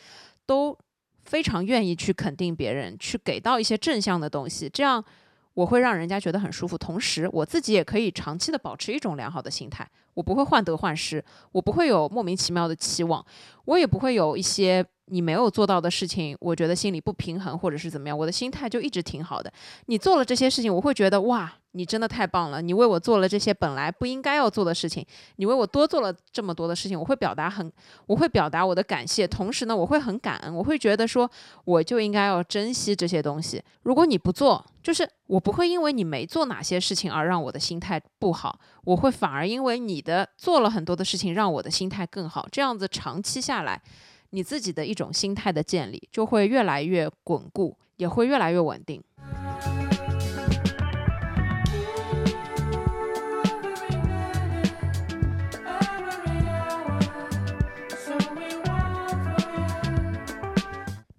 都非常愿意去肯定别人，去给到一些正向的东西，这样我会让人家觉得很舒服。同时，我自己也可以长期的保持一种良好的心态，我不会患得患失，我不会有莫名其妙的期望，我也不会有一些。你没有做到的事情，我觉得心里不平衡，或者是怎么样，我的心态就一直挺好的。你做了这些事情，我会觉得哇。你真的太棒了！你为我做了这些本来不应该要做的事情，你为我多做了这么多的事情，我会表达很，我会表达我的感谢。同时呢，我会很感恩，我会觉得说，我就应该要珍惜这些东西。如果你不做，就是我不会因为你没做哪些事情而让我的心态不好，我会反而因为你的做了很多的事情，让我的心态更好。这样子长期下来，你自己的一种心态的建立就会越来越稳固，也会越来越稳定。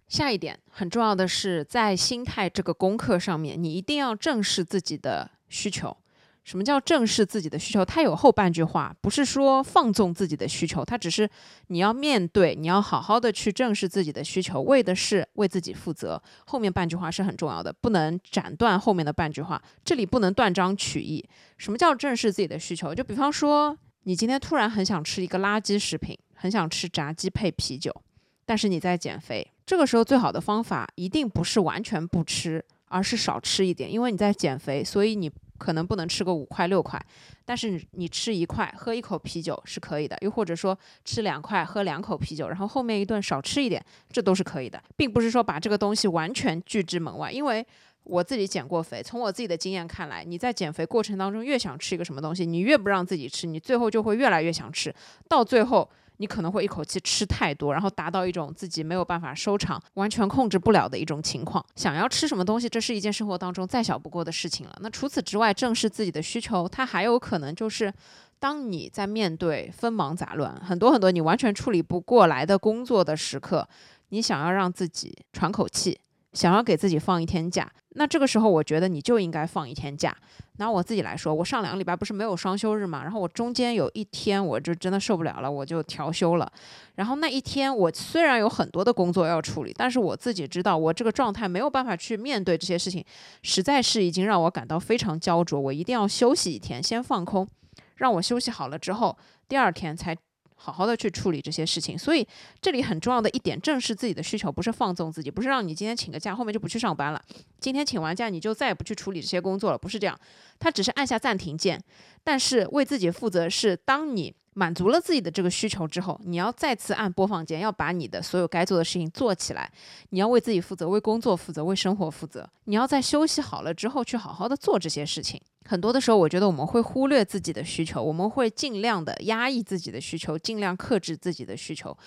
下一点很重要的是，在心态这个功课上面，你一定要正视自己的需求。什么叫正视自己的需求？它有后半句话，不是说放纵自己的需求，它只是你要面对，你要好好的去正视自己的需求，为的是为自己负责。后面半句话是很重要的，不能斩断后面的半句话，这里不能断章取义。什么叫正视自己的需求？就比方说，你今天突然很想吃一个垃圾食品，很想吃炸鸡配啤酒。但是你在减肥，这个时候最好的方法一定不是完全不吃，而是少吃一点。因为你在减肥，所以你可能不能吃个五块六块，但是你吃一块喝一口啤酒是可以的，又或者说吃两块喝两口啤酒，然后后面一顿少吃一点，这都是可以的，并不是说把这个东西完全拒之门外，因为。我自己减过肥，从我自己的经验看来，你在减肥过程当中越想吃一个什么东西，你越不让自己吃，你最后就会越来越想吃，到最后你可能会一口气吃太多，然后达到一种自己没有办法收场、完全控制不了的一种情况。想要吃什么东西，这是一件生活当中再小不过的事情了。那除此之外，正视自己的需求，它还有可能就是，当你在面对纷忙杂乱、很多很多你完全处理不过来的工作的时刻，你想要让自己喘口气。想要给自己放一天假，那这个时候我觉得你就应该放一天假。拿我自己来说，我上两个礼拜不是没有双休日嘛，然后我中间有一天我就真的受不了了，我就调休了。然后那一天我虽然有很多的工作要处理，但是我自己知道我这个状态没有办法去面对这些事情，实在是已经让我感到非常焦灼。我一定要休息一天，先放空，让我休息好了之后，第二天才。好好的去处理这些事情，所以这里很重要的一点，正视自己的需求，不是放纵自己，不是让你今天请个假，后面就不去上班了。今天请完假，你就再也不去处理这些工作了，不是这样。他只是按下暂停键，但是为自己负责是，当你满足了自己的这个需求之后，你要再次按播放键，要把你的所有该做的事情做起来。你要为自己负责，为工作负责，为生活负责。你要在休息好了之后，去好好的做这些事情。很多的时候，我觉得我们会忽略自己的需求，我们会尽量的压抑自己的需求，尽量克制自己的需求。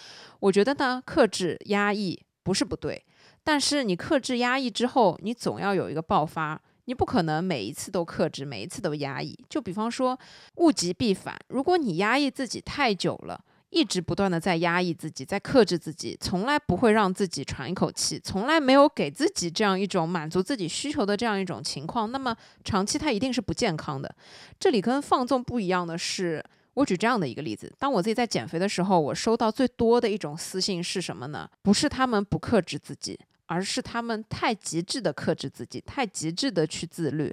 我觉得呢，克制压抑不是不对，但是你克制压抑之后，你总要有一个爆发，你不可能每一次都克制，每一次都压抑。就比方说，物极必反，如果你压抑自己太久了。一直不断的在压抑自己，在克制自己，从来不会让自己喘一口气，从来没有给自己这样一种满足自己需求的这样一种情况，那么长期它一定是不健康的。这里跟放纵不一样的是，我举这样的一个例子：当我自己在减肥的时候，我收到最多的一种私信是什么呢？不是他们不克制自己，而是他们太极致的克制自己，太极致的去自律。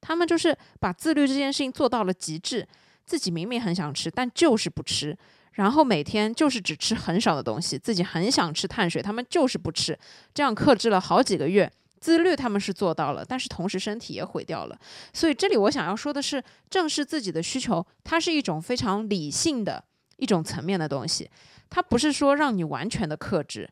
他们就是把自律这件事情做到了极致，自己明明很想吃，但就是不吃。然后每天就是只吃很少的东西，自己很想吃碳水，他们就是不吃，这样克制了好几个月，自律他们是做到了，但是同时身体也毁掉了。所以这里我想要说的是，正视自己的需求，它是一种非常理性的一种层面的东西，它不是说让你完全的克制，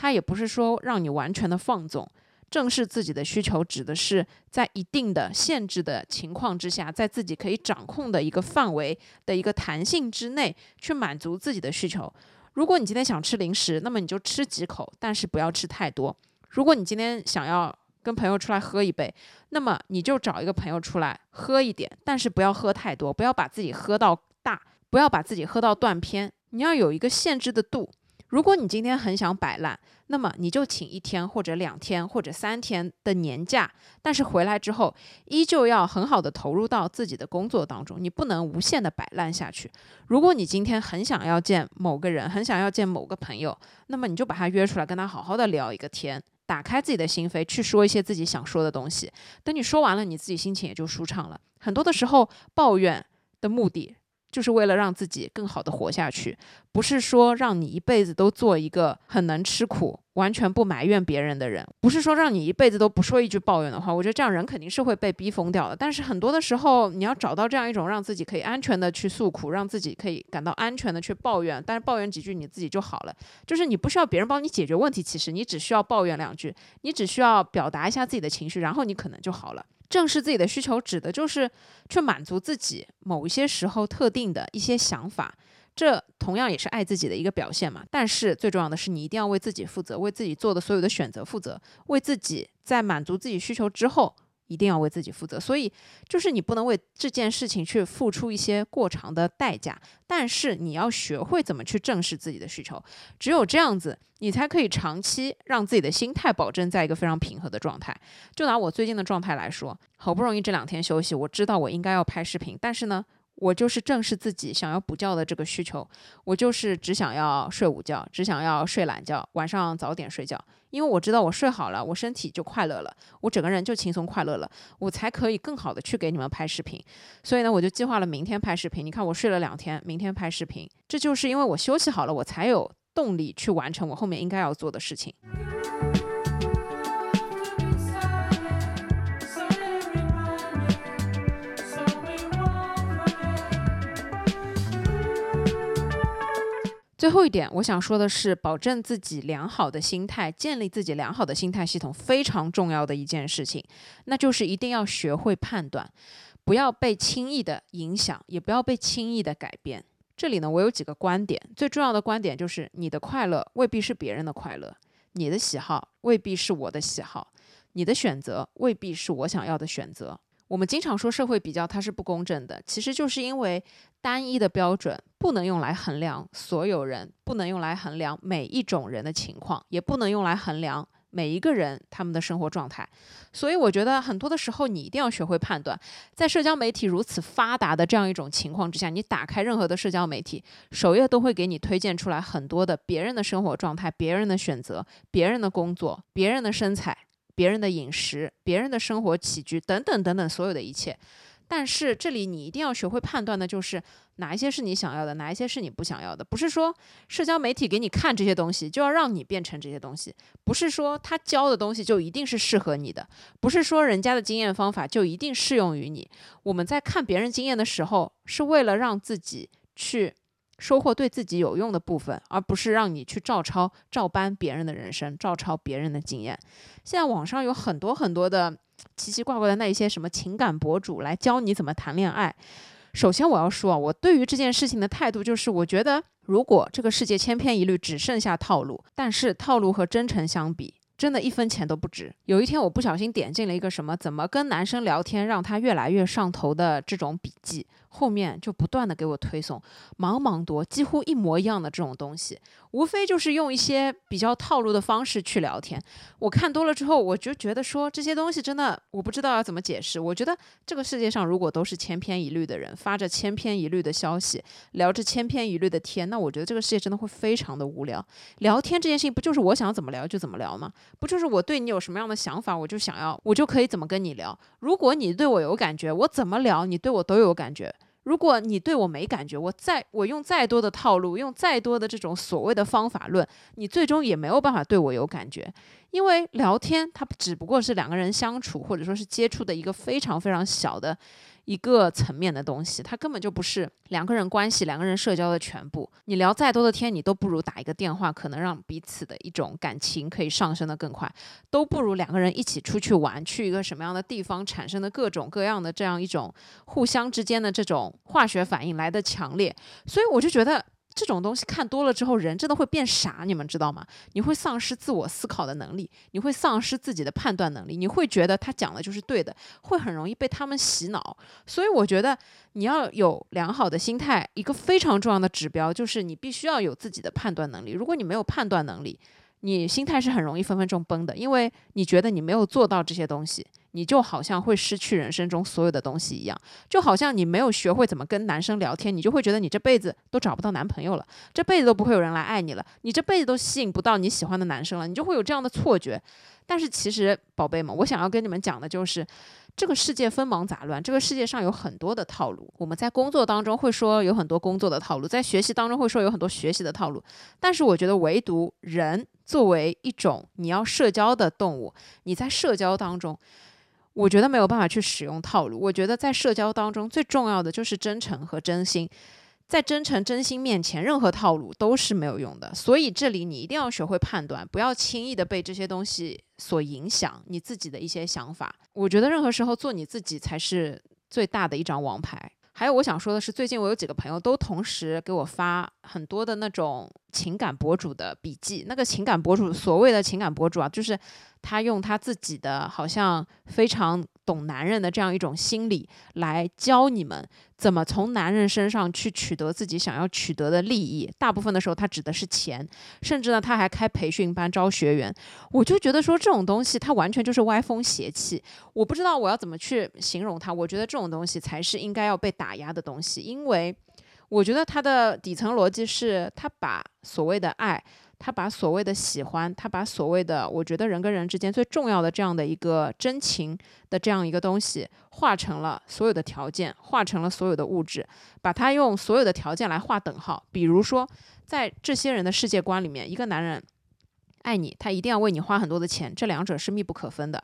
它也不是说让你完全的放纵。正视自己的需求，指的是在一定的限制的情况之下，在自己可以掌控的一个范围的一个弹性之内，去满足自己的需求。如果你今天想吃零食，那么你就吃几口，但是不要吃太多。如果你今天想要跟朋友出来喝一杯，那么你就找一个朋友出来喝一点，但是不要喝太多，不要把自己喝到大，不要把自己喝到断片。你要有一个限制的度。如果你今天很想摆烂，那么你就请一天或者两天或者三天的年假，但是回来之后依旧要很好的投入到自己的工作当中，你不能无限的摆烂下去。如果你今天很想要见某个人，很想要见某个朋友，那么你就把他约出来，跟他好好的聊一个天，打开自己的心扉，去说一些自己想说的东西。等你说完了，你自己心情也就舒畅了。很多的时候，抱怨的目的。就是为了让自己更好的活下去，不是说让你一辈子都做一个很能吃苦、完全不埋怨别人的人，不是说让你一辈子都不说一句抱怨的话。我觉得这样人肯定是会被逼疯掉的。但是很多的时候，你要找到这样一种让自己可以安全的去诉苦，让自己可以感到安全的去抱怨，但是抱怨几句你自己就好了。就是你不需要别人帮你解决问题，其实你只需要抱怨两句，你只需要表达一下自己的情绪，然后你可能就好了。正视自己的需求，指的就是去满足自己某一些时候特定的一些想法，这同样也是爱自己的一个表现嘛。但是最重要的是，你一定要为自己负责，为自己做的所有的选择负责，为自己在满足自己需求之后。一定要为自己负责，所以就是你不能为这件事情去付出一些过长的代价，但是你要学会怎么去正视自己的需求，只有这样子，你才可以长期让自己的心态保证在一个非常平和的状态。就拿我最近的状态来说，好不容易这两天休息，我知道我应该要拍视频，但是呢。我就是正视自己想要补觉的这个需求，我就是只想要睡午觉，只想要睡懒觉，晚上早点睡觉，因为我知道我睡好了，我身体就快乐了，我整个人就轻松快乐了，我才可以更好的去给你们拍视频。所以呢，我就计划了明天拍视频。你看我睡了两天，明天拍视频，这就是因为我休息好了，我才有动力去完成我后面应该要做的事情。最后一点，我想说的是，保证自己良好的心态，建立自己良好的心态系统，非常重要的一件事情，那就是一定要学会判断，不要被轻易的影响，也不要被轻易的改变。这里呢，我有几个观点，最重要的观点就是，你的快乐未必是别人的快乐，你的喜好未必是我的喜好，你的选择未必是我想要的选择。我们经常说社会比较它是不公正的，其实就是因为单一的标准不能用来衡量所有人，不能用来衡量每一种人的情况，也不能用来衡量每一个人他们的生活状态。所以我觉得很多的时候你一定要学会判断，在社交媒体如此发达的这样一种情况之下，你打开任何的社交媒体首页都会给你推荐出来很多的别人的生活状态、别人的选择、别人的工作、别人的身材。别人的饮食、别人的生活起居等等等等，所有的一切。但是这里你一定要学会判断的，就是哪一些是你想要的，哪一些是你不想要的。不是说社交媒体给你看这些东西，就要让你变成这些东西；不是说他教的东西就一定是适合你的；不是说人家的经验方法就一定适用于你。我们在看别人经验的时候，是为了让自己去。收获对自己有用的部分，而不是让你去照抄、照搬别人的人生，照抄别人的经验。现在网上有很多很多的奇奇怪怪的那一些什么情感博主来教你怎么谈恋爱。首先我要说啊，我对于这件事情的态度就是，我觉得如果这个世界千篇一律，只剩下套路，但是套路和真诚相比。真的一分钱都不值。有一天，我不小心点进了一个什么怎么跟男生聊天让他越来越上头的这种笔记，后面就不断的给我推送茫茫多几乎一模一样的这种东西，无非就是用一些比较套路的方式去聊天。我看多了之后，我就觉得说这些东西真的我不知道要怎么解释。我觉得这个世界上如果都是千篇一律的人，发着千篇一律的消息，聊着千篇一律的天，那我觉得这个世界真的会非常的无聊。聊天这件事情不就是我想怎么聊就怎么聊吗？不就是我对你有什么样的想法，我就想要，我就可以怎么跟你聊。如果你对我有感觉，我怎么聊，你对我都有感觉。如果你对我没感觉，我再我用再多的套路，用再多的这种所谓的方法论，你最终也没有办法对我有感觉。因为聊天它只不过是两个人相处或者说是接触的一个非常非常小的。一个层面的东西，它根本就不是两个人关系、两个人社交的全部。你聊再多的天，你都不如打一个电话，可能让彼此的一种感情可以上升的更快，都不如两个人一起出去玩，去一个什么样的地方产生的各种各样的这样一种互相之间的这种化学反应来的强烈。所以我就觉得。这种东西看多了之后，人真的会变傻，你们知道吗？你会丧失自我思考的能力，你会丧失自己的判断能力，你会觉得他讲的就是对的，会很容易被他们洗脑。所以我觉得你要有良好的心态，一个非常重要的指标就是你必须要有自己的判断能力。如果你没有判断能力，你心态是很容易分分钟崩的，因为你觉得你没有做到这些东西。你就好像会失去人生中所有的东西一样，就好像你没有学会怎么跟男生聊天，你就会觉得你这辈子都找不到男朋友了，这辈子都不会有人来爱你了，你这辈子都吸引不到你喜欢的男生了，你就会有这样的错觉。但是其实，宝贝们，我想要跟你们讲的就是，这个世界纷忙杂乱，这个世界上有很多的套路。我们在工作当中会说有很多工作的套路，在学习当中会说有很多学习的套路，但是我觉得唯独人作为一种你要社交的动物，你在社交当中。我觉得没有办法去使用套路。我觉得在社交当中最重要的就是真诚和真心，在真诚真心面前，任何套路都是没有用的。所以这里你一定要学会判断，不要轻易的被这些东西所影响你自己的一些想法。我觉得任何时候做你自己才是最大的一张王牌。还有我想说的是，最近我有几个朋友都同时给我发很多的那种情感博主的笔记。那个情感博主，所谓的情感博主啊，就是。他用他自己的好像非常懂男人的这样一种心理来教你们怎么从男人身上去取得自己想要取得的利益。大部分的时候，他指的是钱，甚至呢，他还开培训班招学员。我就觉得说这种东西，它完全就是歪风邪气。我不知道我要怎么去形容它。我觉得这种东西才是应该要被打压的东西，因为我觉得它的底层逻辑是，他把所谓的爱。他把所谓的喜欢，他把所谓的我觉得人跟人之间最重要的这样的一个真情的这样一个东西，化成了所有的条件，化成了所有的物质，把它用所有的条件来划等号。比如说，在这些人的世界观里面，一个男人爱你，他一定要为你花很多的钱，这两者是密不可分的。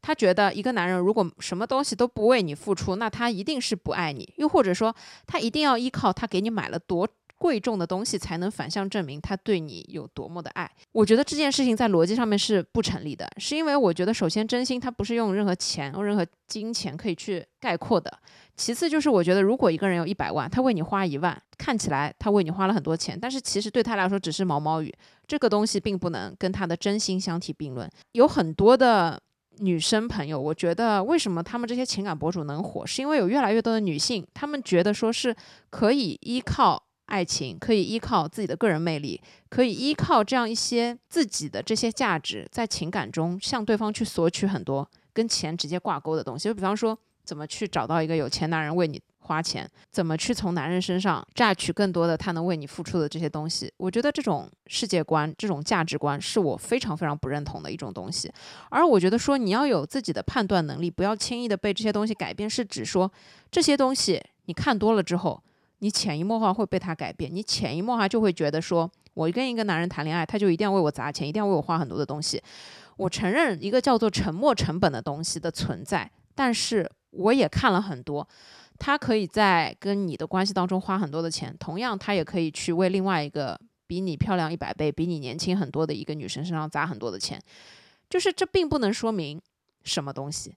他觉得一个男人如果什么东西都不为你付出，那他一定是不爱你。又或者说，他一定要依靠他给你买了多。贵重的东西才能反向证明他对你有多么的爱。我觉得这件事情在逻辑上面是不成立的，是因为我觉得首先真心它不是用任何钱、用任何金钱可以去概括的。其次就是我觉得如果一个人有一百万，他为你花一万，看起来他为你花了很多钱，但是其实对他来说只是毛毛雨，这个东西并不能跟他的真心相提并论。有很多的。女生朋友，我觉得为什么他们这些情感博主能火，是因为有越来越多的女性，她们觉得说是可以依靠爱情，可以依靠自己的个人魅力，可以依靠这样一些自己的这些价值，在情感中向对方去索取很多跟钱直接挂钩的东西，就比方说怎么去找到一个有钱男人为你。花钱怎么去从男人身上榨取更多的他能为你付出的这些东西？我觉得这种世界观、这种价值观是我非常非常不认同的一种东西。而我觉得说你要有自己的判断能力，不要轻易的被这些东西改变，是指说这些东西你看多了之后，你潜移默化会被他改变。你潜移默化就会觉得说，我跟一个男人谈恋爱，他就一定要为我砸钱，一定要为我花很多的东西。我承认一个叫做沉没成本的东西的存在，但是我也看了很多。他可以在跟你的关系当中花很多的钱，同样他也可以去为另外一个比你漂亮一百倍、比你年轻很多的一个女生身上砸很多的钱，就是这并不能说明什么东西。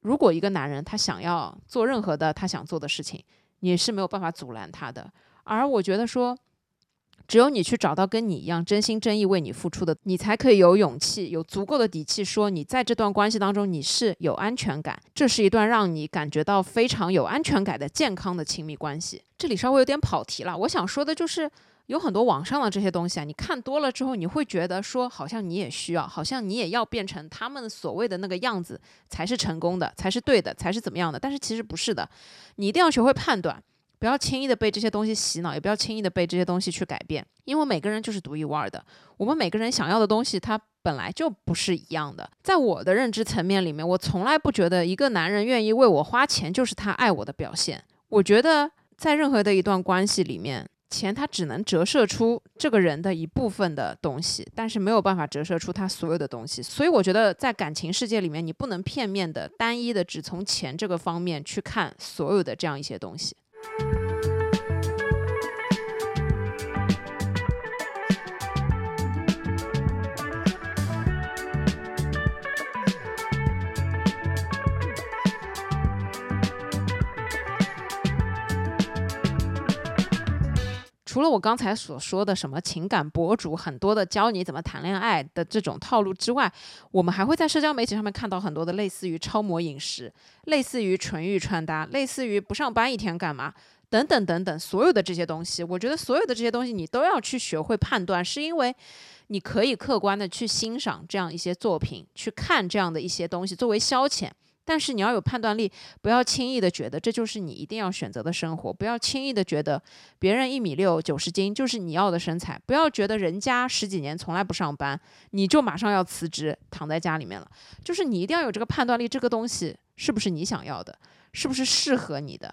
如果一个男人他想要做任何的他想做的事情，你是没有办法阻拦他的。而我觉得说。只有你去找到跟你一样真心真意为你付出的，你才可以有勇气、有足够的底气说你在这段关系当中你是有安全感。这是一段让你感觉到非常有安全感的健康的亲密关系。这里稍微有点跑题了，我想说的就是有很多网上的这些东西啊，你看多了之后，你会觉得说好像你也需要，好像你也要变成他们所谓的那个样子才是成功的，才是对的，才是怎么样的？但是其实不是的，你一定要学会判断。不要轻易的被这些东西洗脑，也不要轻易的被这些东西去改变，因为每个人就是独一无二的。我们每个人想要的东西，它本来就不是一样的。在我的认知层面里面，我从来不觉得一个男人愿意为我花钱就是他爱我的表现。我觉得在任何的一段关系里面，钱它只能折射出这个人的一部分的东西，但是没有办法折射出他所有的东西。所以我觉得在感情世界里面，你不能片面的、单一的只从钱这个方面去看所有的这样一些东西。除了我刚才所说的什么情感博主很多的教你怎么谈恋爱的这种套路之外，我们还会在社交媒体上面看到很多的类似于超模饮食、类似于纯欲穿搭、类似于不上班一天干嘛等等等等，所有的这些东西，我觉得所有的这些东西你都要去学会判断，是因为你可以客观的去欣赏这样一些作品，去看这样的一些东西作为消遣。但是你要有判断力，不要轻易的觉得这就是你一定要选择的生活，不要轻易的觉得别人一米六九十斤就是你要的身材，不要觉得人家十几年从来不上班，你就马上要辞职躺在家里面了。就是你一定要有这个判断力，这个东西是不是你想要的，是不是适合你的，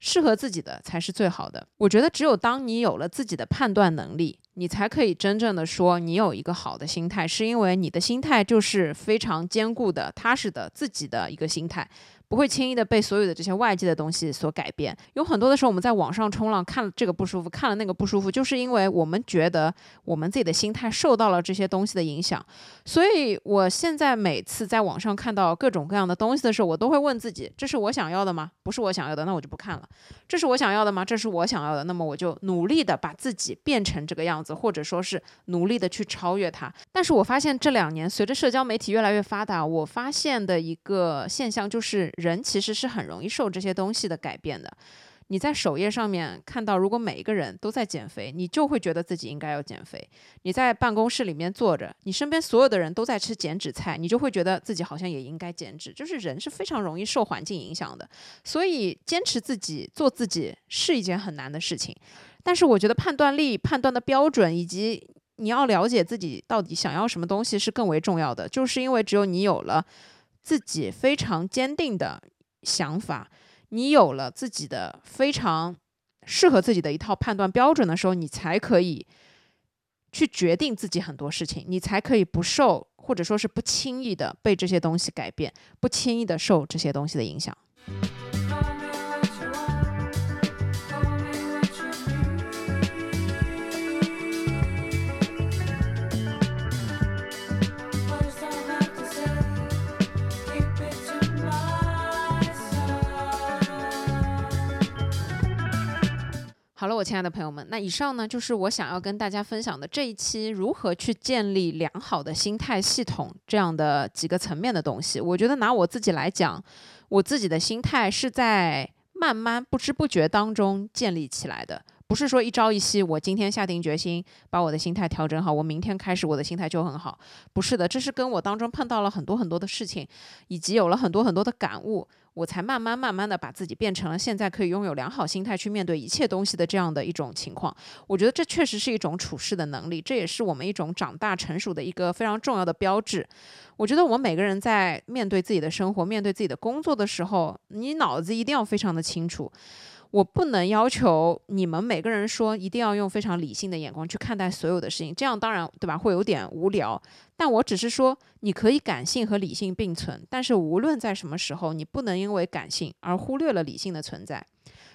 适合自己的才是最好的。我觉得只有当你有了自己的判断能力。你才可以真正的说你有一个好的心态，是因为你的心态就是非常坚固的、踏实的自己的一个心态。不会轻易的被所有的这些外界的东西所改变。有很多的时候，我们在网上冲浪，看了这个不舒服，看了那个不舒服，就是因为我们觉得我们自己的心态受到了这些东西的影响。所以，我现在每次在网上看到各种各样的东西的时候，我都会问自己：这是我想要的吗？不是我想要的，那我就不看了。这是我想要的吗？这是我想要的，那么我就努力的把自己变成这个样子，或者说是努力的去超越它。但是我发现这两年，随着社交媒体越来越发达，我发现的一个现象就是。人其实是很容易受这些东西的改变的。你在首页上面看到，如果每一个人都在减肥，你就会觉得自己应该要减肥。你在办公室里面坐着，你身边所有的人都在吃减脂菜，你就会觉得自己好像也应该减脂。就是人是非常容易受环境影响的，所以坚持自己做自己是一件很难的事情。但是我觉得判断力、判断的标准以及你要了解自己到底想要什么东西是更为重要的。就是因为只有你有了。自己非常坚定的想法，你有了自己的非常适合自己的一套判断标准的时候，你才可以去决定自己很多事情，你才可以不受或者说是不轻易的被这些东西改变，不轻易的受这些东西的影响。好了，我亲爱的朋友们，那以上呢就是我想要跟大家分享的这一期如何去建立良好的心态系统这样的几个层面的东西。我觉得拿我自己来讲，我自己的心态是在慢慢不知不觉当中建立起来的。不是说一朝一夕，我今天下定决心把我的心态调整好，我明天开始我的心态就很好。不是的，这是跟我当中碰到了很多很多的事情，以及有了很多很多的感悟，我才慢慢慢慢的把自己变成了现在可以拥有良好心态去面对一切东西的这样的一种情况。我觉得这确实是一种处事的能力，这也是我们一种长大成熟的一个非常重要的标志。我觉得我们每个人在面对自己的生活、面对自己的工作的时候，你脑子一定要非常的清楚。我不能要求你们每个人说一定要用非常理性的眼光去看待所有的事情，这样当然对吧？会有点无聊。但我只是说，你可以感性和理性并存，但是无论在什么时候，你不能因为感性而忽略了理性的存在。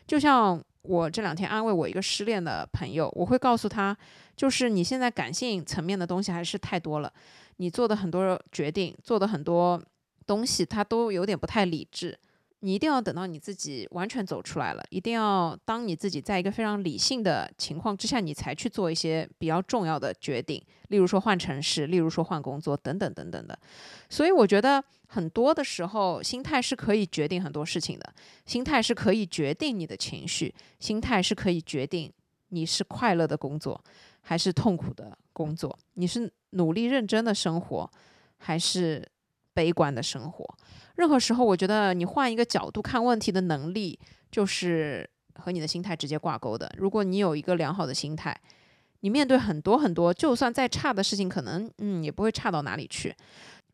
就像我这两天安慰我一个失恋的朋友，我会告诉他，就是你现在感性层面的东西还是太多了，你做的很多决定，做的很多东西，它都有点不太理智。你一定要等到你自己完全走出来了，一定要当你自己在一个非常理性的情况之下，你才去做一些比较重要的决定，例如说换城市，例如说换工作等等等等的。所以我觉得很多的时候，心态是可以决定很多事情的，心态是可以决定你的情绪，心态是可以决定你是快乐的工作还是痛苦的工作，你是努力认真的生活还是悲观的生活。任何时候，我觉得你换一个角度看问题的能力，就是和你的心态直接挂钩的。如果你有一个良好的心态，你面对很多很多，就算再差的事情，可能嗯也不会差到哪里去。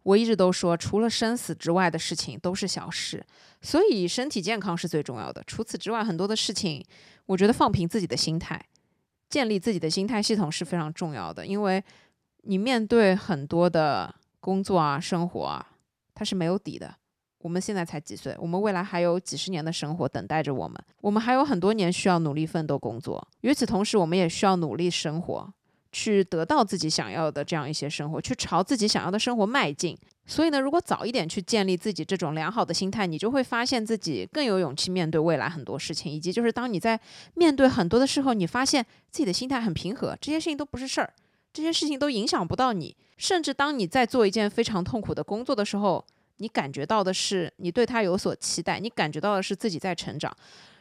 我一直都说，除了生死之外的事情都是小事，所以身体健康是最重要的。除此之外，很多的事情，我觉得放平自己的心态，建立自己的心态系统是非常重要的。因为你面对很多的工作啊、生活啊，它是没有底的。我们现在才几岁，我们未来还有几十年的生活等待着我们，我们还有很多年需要努力奋斗工作。与此同时，我们也需要努力生活，去得到自己想要的这样一些生活，去朝自己想要的生活迈进。所以呢，如果早一点去建立自己这种良好的心态，你就会发现自己更有勇气面对未来很多事情，以及就是当你在面对很多的时候，你发现自己的心态很平和，这些事情都不是事儿，这些事情都影响不到你。甚至当你在做一件非常痛苦的工作的时候，你感觉到的是你对他有所期待，你感觉到的是自己在成长，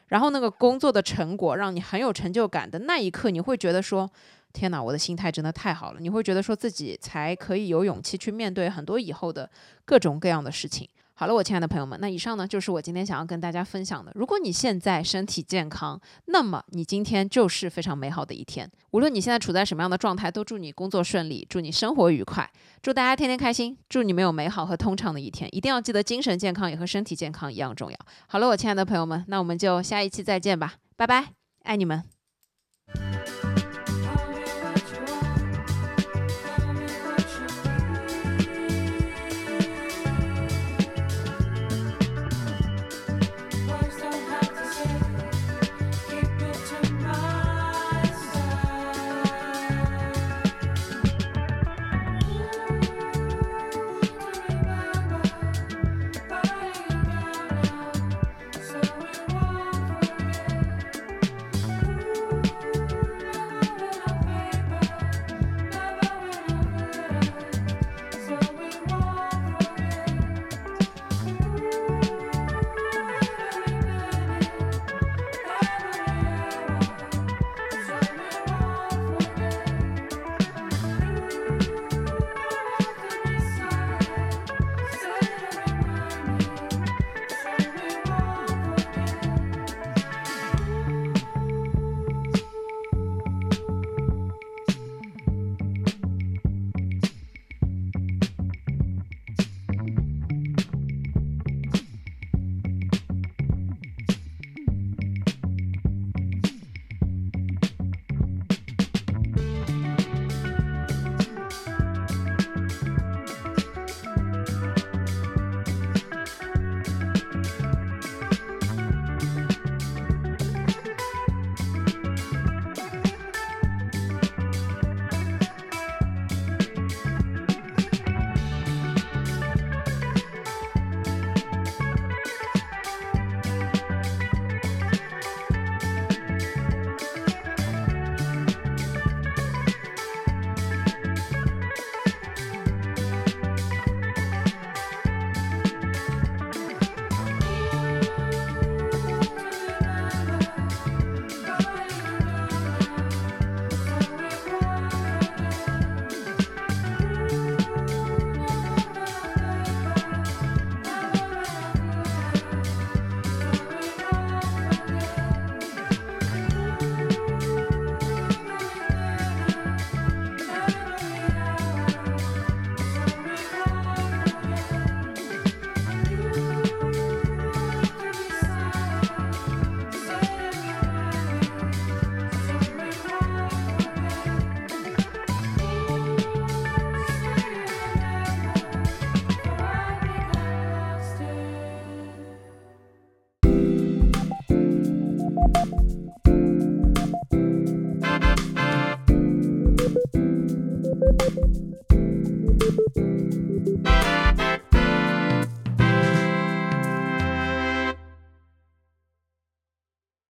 然后那个工作的成果让你很有成就感的那一刻，你会觉得说：“天哪，我的心态真的太好了。”你会觉得说自己才可以有勇气去面对很多以后的各种各样的事情。好了，我亲爱的朋友们，那以上呢就是我今天想要跟大家分享的。如果你现在身体健康，那么你今天就是非常美好的一天。无论你现在处在什么样的状态，都祝你工作顺利，祝你生活愉快，祝大家天天开心，祝你们有美好和通畅的一天。一定要记得，精神健康也和身体健康一样重要。好了，我亲爱的朋友们，那我们就下一期再见吧，拜拜，爱你们。